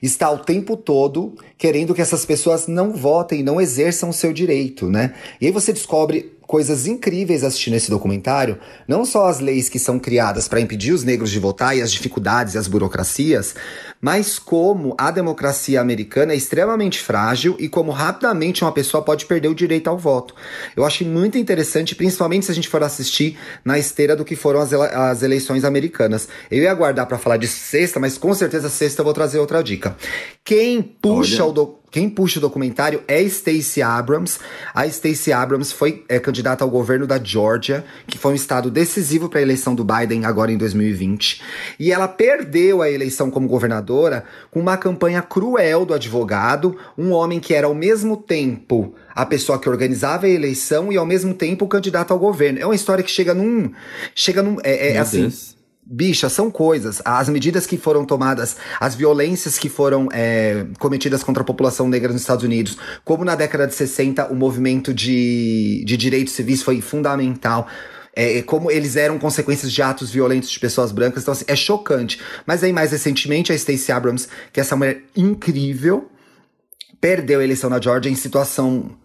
está o tempo todo querendo que essas pessoas não votem, não exerçam o seu direito, né? E aí você descobre coisas incríveis assistindo esse documentário, não só as leis que são criadas para impedir os negros de votar e as dificuldades e as burocracias, mas como a democracia americana é extremamente frágil e como rapidamente uma pessoa pode perder o direito ao voto. Eu achei muito interessante, principalmente se a gente for assistir na esteira do que foram as, ele- as eleições americanas. Eu ia aguardar para falar de sexta, mas com certeza sexta eu vou trazer outra dica. Quem puxa Olha. o do- quem puxa o documentário é Stacey Abrams. A Stacey Abrams foi é, candidata ao governo da Georgia, que foi um estado decisivo para a eleição do Biden agora em 2020. E ela perdeu a eleição como governadora com uma campanha cruel do advogado, um homem que era ao mesmo tempo a pessoa que organizava a eleição e ao mesmo tempo o candidato ao governo. É uma história que chega num. Chega num. É, é assim. Deus. Bicha, são coisas. As medidas que foram tomadas, as violências que foram é, cometidas contra a população negra nos Estados Unidos, como na década de 60 o movimento de, de direitos civis foi fundamental. É, como eles eram consequências de atos violentos de pessoas brancas. Então, assim, é chocante. Mas aí, mais recentemente, a Stacey Abrams, que é essa mulher incrível, perdeu a eleição na Georgia em situação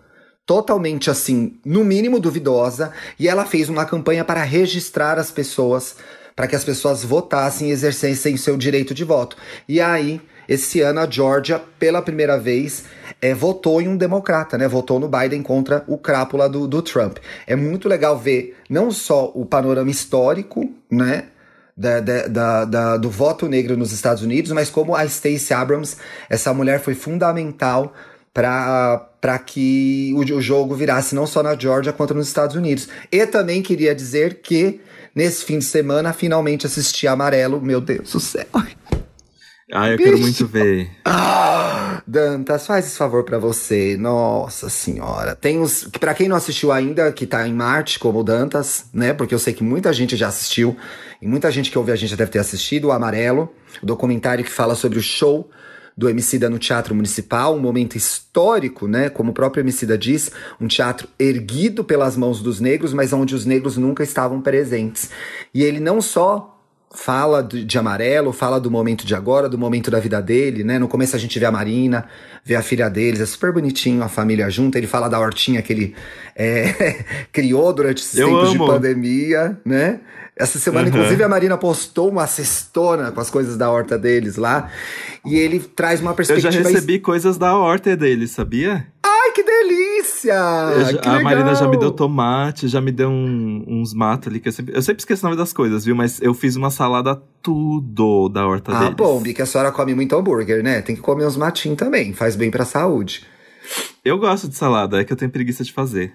totalmente assim, no mínimo duvidosa, e ela fez uma campanha para registrar as pessoas, para que as pessoas votassem e exercessem seu direito de voto. E aí, esse ano a Georgia, pela primeira vez, é, votou em um democrata, né? Votou no Biden contra o crápula do, do Trump. É muito legal ver não só o panorama histórico, né? da- da- da- do voto negro nos Estados Unidos, mas como a Stacey Abrams, essa mulher foi fundamental para que o, o jogo virasse não só na Georgia quanto nos Estados Unidos. E também queria dizer que nesse fim de semana finalmente assisti Amarelo, meu Deus do céu. Ah, eu quero Bicho. muito ver. Ah, Dantas, faz esse favor pra você. Nossa senhora. Tem os. Pra quem não assistiu ainda, que tá em Marte, como o Dantas, né? Porque eu sei que muita gente já assistiu. E muita gente que ouve a gente já deve ter assistido o Amarelo, o documentário que fala sobre o show do Emicida no Teatro Municipal, um momento histórico, né? Como o próprio Emicida diz, um teatro erguido pelas mãos dos negros, mas onde os negros nunca estavam presentes. E ele não só fala de, de amarelo, fala do momento de agora, do momento da vida dele, né? No começo a gente vê a Marina, vê a filha deles, é super bonitinho, a família junta. Ele fala da hortinha que ele é, [laughs] criou durante esses Eu tempos de amo. pandemia, né? Essa semana, Uhum. inclusive, a Marina postou uma cestona com as coisas da horta deles lá. E ele traz uma Eu perspectiva. já recebi coisas da horta dele, sabia? Delícia! Eu a Marina já me deu tomate, já me deu um- uns matos ali que eu sempre, eu sempre esqueço o nome das coisas, viu? Mas eu fiz uma salada tudo da horta Ah, deles. bom, Bi, que a senhora come muito hambúrguer, né? Tem que comer uns matinhos também, faz bem pra saúde. Eu gosto de salada, é que eu tenho preguiça de fazer.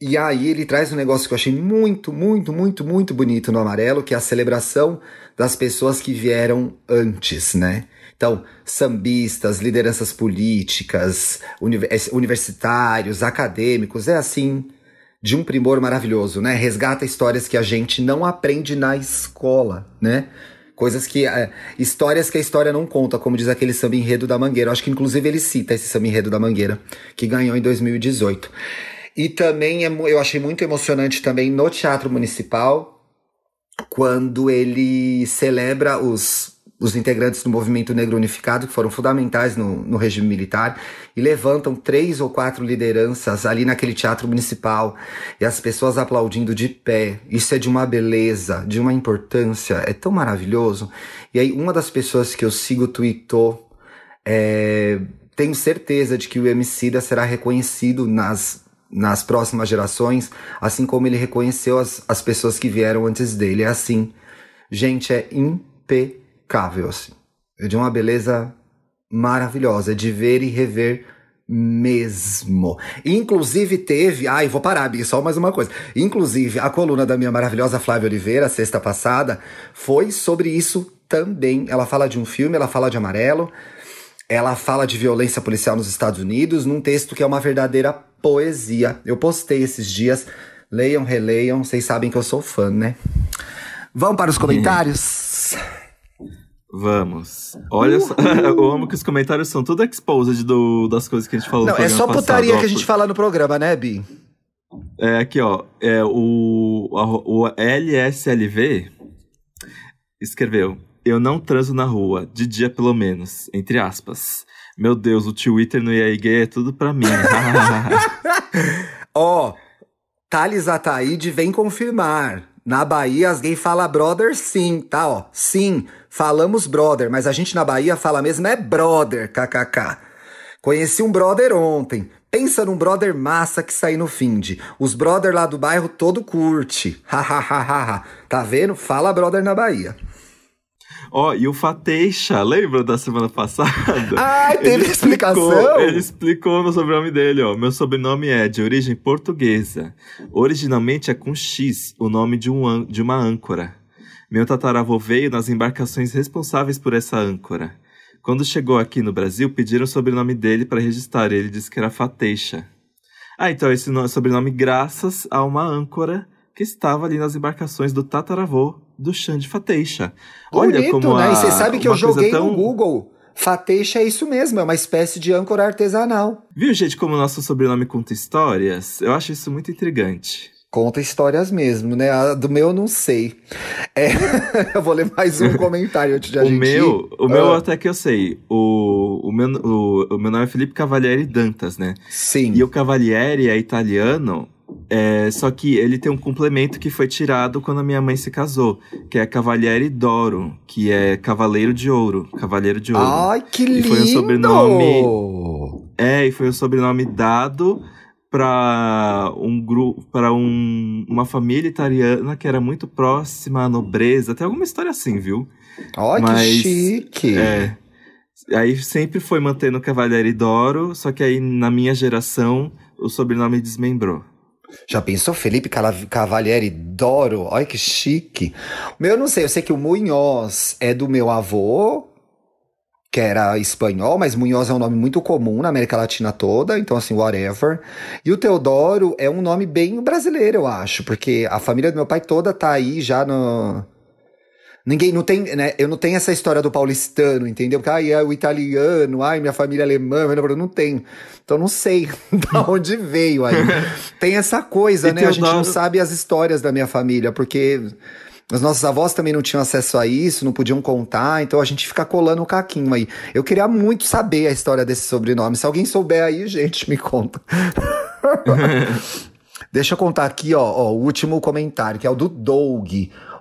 E aí ele traz um negócio que eu achei muito, muito, muito, muito bonito no amarelo, que é a celebração das pessoas que vieram antes, né? Então, sambistas, lideranças políticas, uni- universitários, acadêmicos, é assim, de um primor maravilhoso, né? Resgata histórias que a gente não aprende na escola, né? Coisas que. eh, histórias que a história não conta, como diz aquele samba enredo da Mangueira. Eu acho que inclusive ele cita esse samba enredo da Mangueira, que ganhou em 2018. E também é eu achei muito emocionante também no Teatro Municipal, quando ele celebra os os integrantes do movimento negro unificado, que foram fundamentais no, no regime militar, e levantam três ou quatro lideranças ali naquele teatro municipal, e as pessoas aplaudindo de pé. Isso é de uma beleza, de uma importância, é tão maravilhoso. E aí, uma das pessoas que eu sigo tweetou, é, tenho certeza de que o Emicida será reconhecido nas, nas próximas gerações, assim como ele reconheceu as, as pessoas que vieram antes dele. É assim. Gente, é impecável impecável, assim. É de uma beleza maravilhosa, de ver e rever mesmo. Inclusive teve, ai, vou parar, Bi, só mais uma coisa. Inclusive, a coluna da minha maravilhosa Flávia Oliveira, sexta passada, foi sobre isso também. Ela fala de um filme, ela fala de amarelo, ela fala de violência policial nos Estados Unidos, num texto que é uma verdadeira poesia. Eu postei esses dias, leiam, releiam, vocês sabem que eu sou fã, né? Vamos para os comentários? Vamos. Olha só, [laughs] eu amo que os comentários são tudo exposed do, das coisas que a gente falou Não, no é só passado, putaria ó, que a gente fala no programa, né, Bi? É aqui, ó. É, o, o LSLV escreveu: Eu não transo na rua, de dia pelo menos, entre aspas. Meu Deus, o Twitter no Gay é tudo pra mim. [laughs] [laughs] Ó, oh, Thales Ataíde vem confirmar. Na Bahia, as gays falam brother sim, tá? Ó, sim, falamos brother, mas a gente na Bahia fala mesmo é brother, kkk. Conheci um brother ontem. Pensa num brother massa que saí no finde. Os brother lá do bairro todo curte. [laughs] Hahaha. tá vendo? Fala brother na Bahia. Ó, oh, e o Fateixa, lembra da semana passada? Ah, teve ele explicação? Explicou, ele explicou no sobrenome dele, ó. Meu sobrenome é de origem portuguesa. Originalmente é com X, o nome de, um, de uma âncora. Meu tataravô veio nas embarcações responsáveis por essa âncora. Quando chegou aqui no Brasil, pediram o sobrenome dele para registrar. Ele disse que era Fateixa. Ah, então esse sobrenome graças a uma âncora que estava ali nas embarcações do tataravô do Xande Fateixa. Olha Bonito, como né? A, e você sabe que eu joguei tão... no Google. Fateixa é isso mesmo, é uma espécie de âncora artesanal. Viu, gente, como o nosso sobrenome conta histórias? Eu acho isso muito intrigante. Conta histórias mesmo, né? A do meu eu não sei. É... [laughs] eu vou ler mais um comentário antes de a o gente Meu, o meu ah. até que eu sei. O, o, meu, o, o meu nome é Felipe Cavalieri Dantas, né? Sim. E o Cavalieri é italiano, é, só que ele tem um complemento que foi tirado quando a minha mãe se casou, que é Cavaliere d'Oro, que é Cavaleiro de Ouro, Cavaleiro de Ouro. Ai, que lindo! E foi um sobrenome É, e foi um sobrenome dado para um grupo, para um, uma família italiana que era muito próxima à nobreza, tem alguma história assim, viu? Olha que chique. É, aí sempre foi mantendo Cavaliere d'Oro, só que aí na minha geração o sobrenome desmembrou. Já pensou Felipe Cavalieri Doro? Olha que chique. O meu eu não sei, eu sei que o Munhoz é do meu avô, que era espanhol, mas Munhoz é um nome muito comum na América Latina toda, então assim, whatever. E o Teodoro é um nome bem brasileiro, eu acho, porque a família do meu pai toda tá aí já no Ninguém não tem, né? Eu não tenho essa história do paulistano, entendeu? Porque ai, é o italiano, ai, minha família é alemã, eu não tenho. Então não sei [laughs] da onde veio aí. [laughs] tem essa coisa, né? A gente não sabe as histórias da minha família, porque os nossos avós também não tinham acesso a isso, não podiam contar, então a gente fica colando o caquinho aí. Eu queria muito saber a história desse sobrenome. Se alguém souber aí, gente, me conta. [laughs] Deixa eu contar aqui, ó, ó, o último comentário, que é o do Doug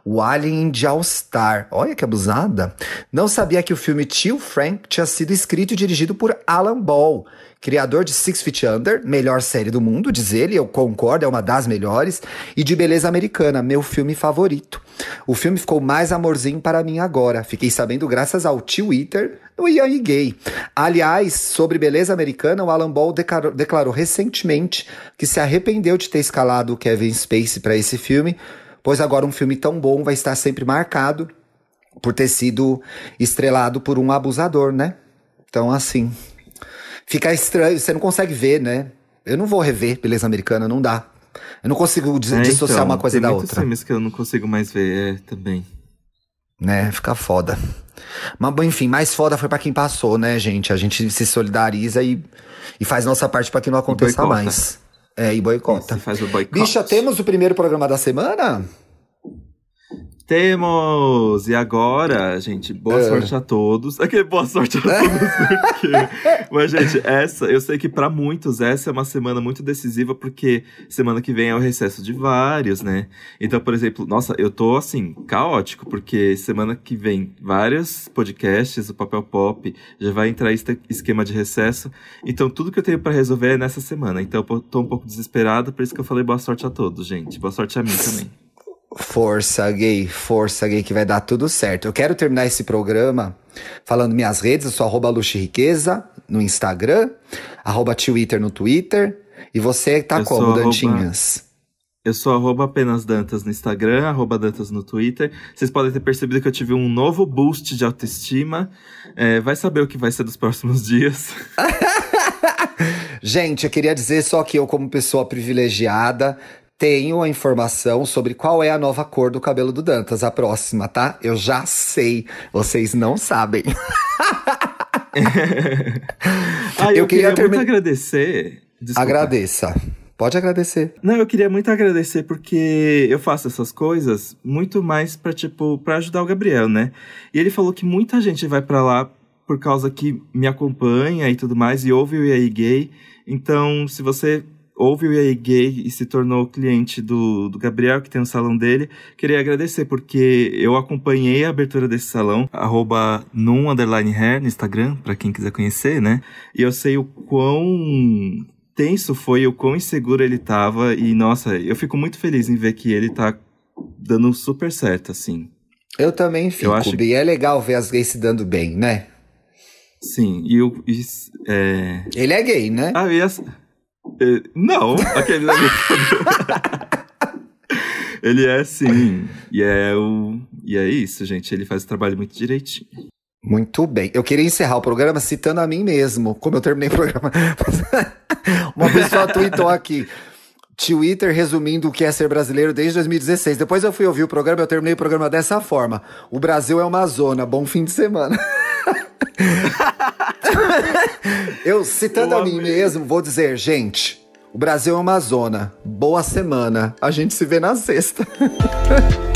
o Alien de All Star. Olha que abusada. Não sabia que o filme Tio Frank tinha sido escrito e dirigido por Alan Ball, criador de Six Feet Under, melhor série do mundo, diz ele, eu concordo, é uma das melhores, e de Beleza Americana, meu filme favorito. O filme ficou mais amorzinho para mim agora. Fiquei sabendo graças ao Twitter no Young Gay. Aliás, sobre Beleza Americana, o Alan Ball declarou, declarou recentemente que se arrependeu de ter escalado o Kevin Spacey para esse filme, pois agora um filme tão bom vai estar sempre marcado por ter sido estrelado por um abusador, né? Então, assim, fica estranho, você não consegue ver, né? Eu não vou rever Beleza Americana, não dá. Eu não consigo dis é, dissociar então, uma coisa da outra. Tem filmes que eu não consigo mais ver, é, também. Né, fica foda. Mas, enfim, mais foda foi para quem passou, né, gente? A gente se solidariza e, e faz nossa parte para que não aconteça mais. É, e boicota. Isso, faz o boicote. Bicha, temos o primeiro programa da semana? Temos! E agora, gente, boa uh. sorte a todos. Aqui, boa sorte a todos, [laughs] Mas, gente, essa, eu sei que para muitos essa é uma semana muito decisiva, porque semana que vem é o recesso de vários, né? Então, por exemplo, nossa, eu tô assim, caótico, porque semana que vem vários podcasts, o Papel Pop, já vai entrar esse esquema de recesso. Então, tudo que eu tenho para resolver é nessa semana. Então, eu tô um pouco desesperado, por isso que eu falei boa sorte a todos, gente. Boa sorte a mim também. Força, gay, força, gay, que vai dar tudo certo. Eu quero terminar esse programa falando minhas redes. Eu sou arroba Riqueza no Instagram, arroba Twitter no Twitter. E você tá eu como, Dantinhas? Arroba... Eu sou arroba apenas Dantas no Instagram, arroba Dantas no Twitter. Vocês podem ter percebido que eu tive um novo boost de autoestima. É, vai saber o que vai ser dos próximos [laughs] dias. [laughs] Gente, eu queria dizer só que eu, como pessoa privilegiada, tenho a informação sobre qual é a nova cor do cabelo do Dantas, a próxima, tá? Eu já sei, vocês não sabem. [laughs] ah, eu, eu, queria, queria muito agradecer. Desculpa. Agradeça. Pode agradecer. Não, eu queria muito agradecer porque eu faço essas coisas muito mais para tipo, para ajudar o Gabriel, né? E ele falou que muita gente vai para lá por causa que me acompanha e tudo mais e ouve o E aí Gay. Então, se você ouve o EA Gay e se tornou cliente do, do Gabriel, que tem um salão dele, queria agradecer, porque eu acompanhei a abertura desse salão, arroba num underline hair no Instagram, para quem quiser conhecer, né? E eu sei o quão tenso foi, o quão inseguro ele tava, e nossa, eu fico muito feliz em ver que ele tá dando super certo, assim. Eu também fico, eu acho... e é legal ver as gays se dando bem, né? Sim, e o. É... Ele é gay, né? Ah, e essa... É, não, aquele Ele é sim. E é o. E é isso, gente. Ele faz o trabalho muito direitinho. Muito bem. Eu queria encerrar o programa citando a mim mesmo, como eu terminei o programa. [laughs] Uma pessoa tweetou aqui. Twitter resumindo o que é ser brasileiro desde 2016. Depois eu fui ouvir o programa, eu terminei o programa dessa forma. O Brasil é uma zona. Bom fim de semana. [laughs] Eu, citando a mim mesmo, vou dizer, gente, o Brasil é uma zona. Boa semana. A gente se vê na sexta. [laughs]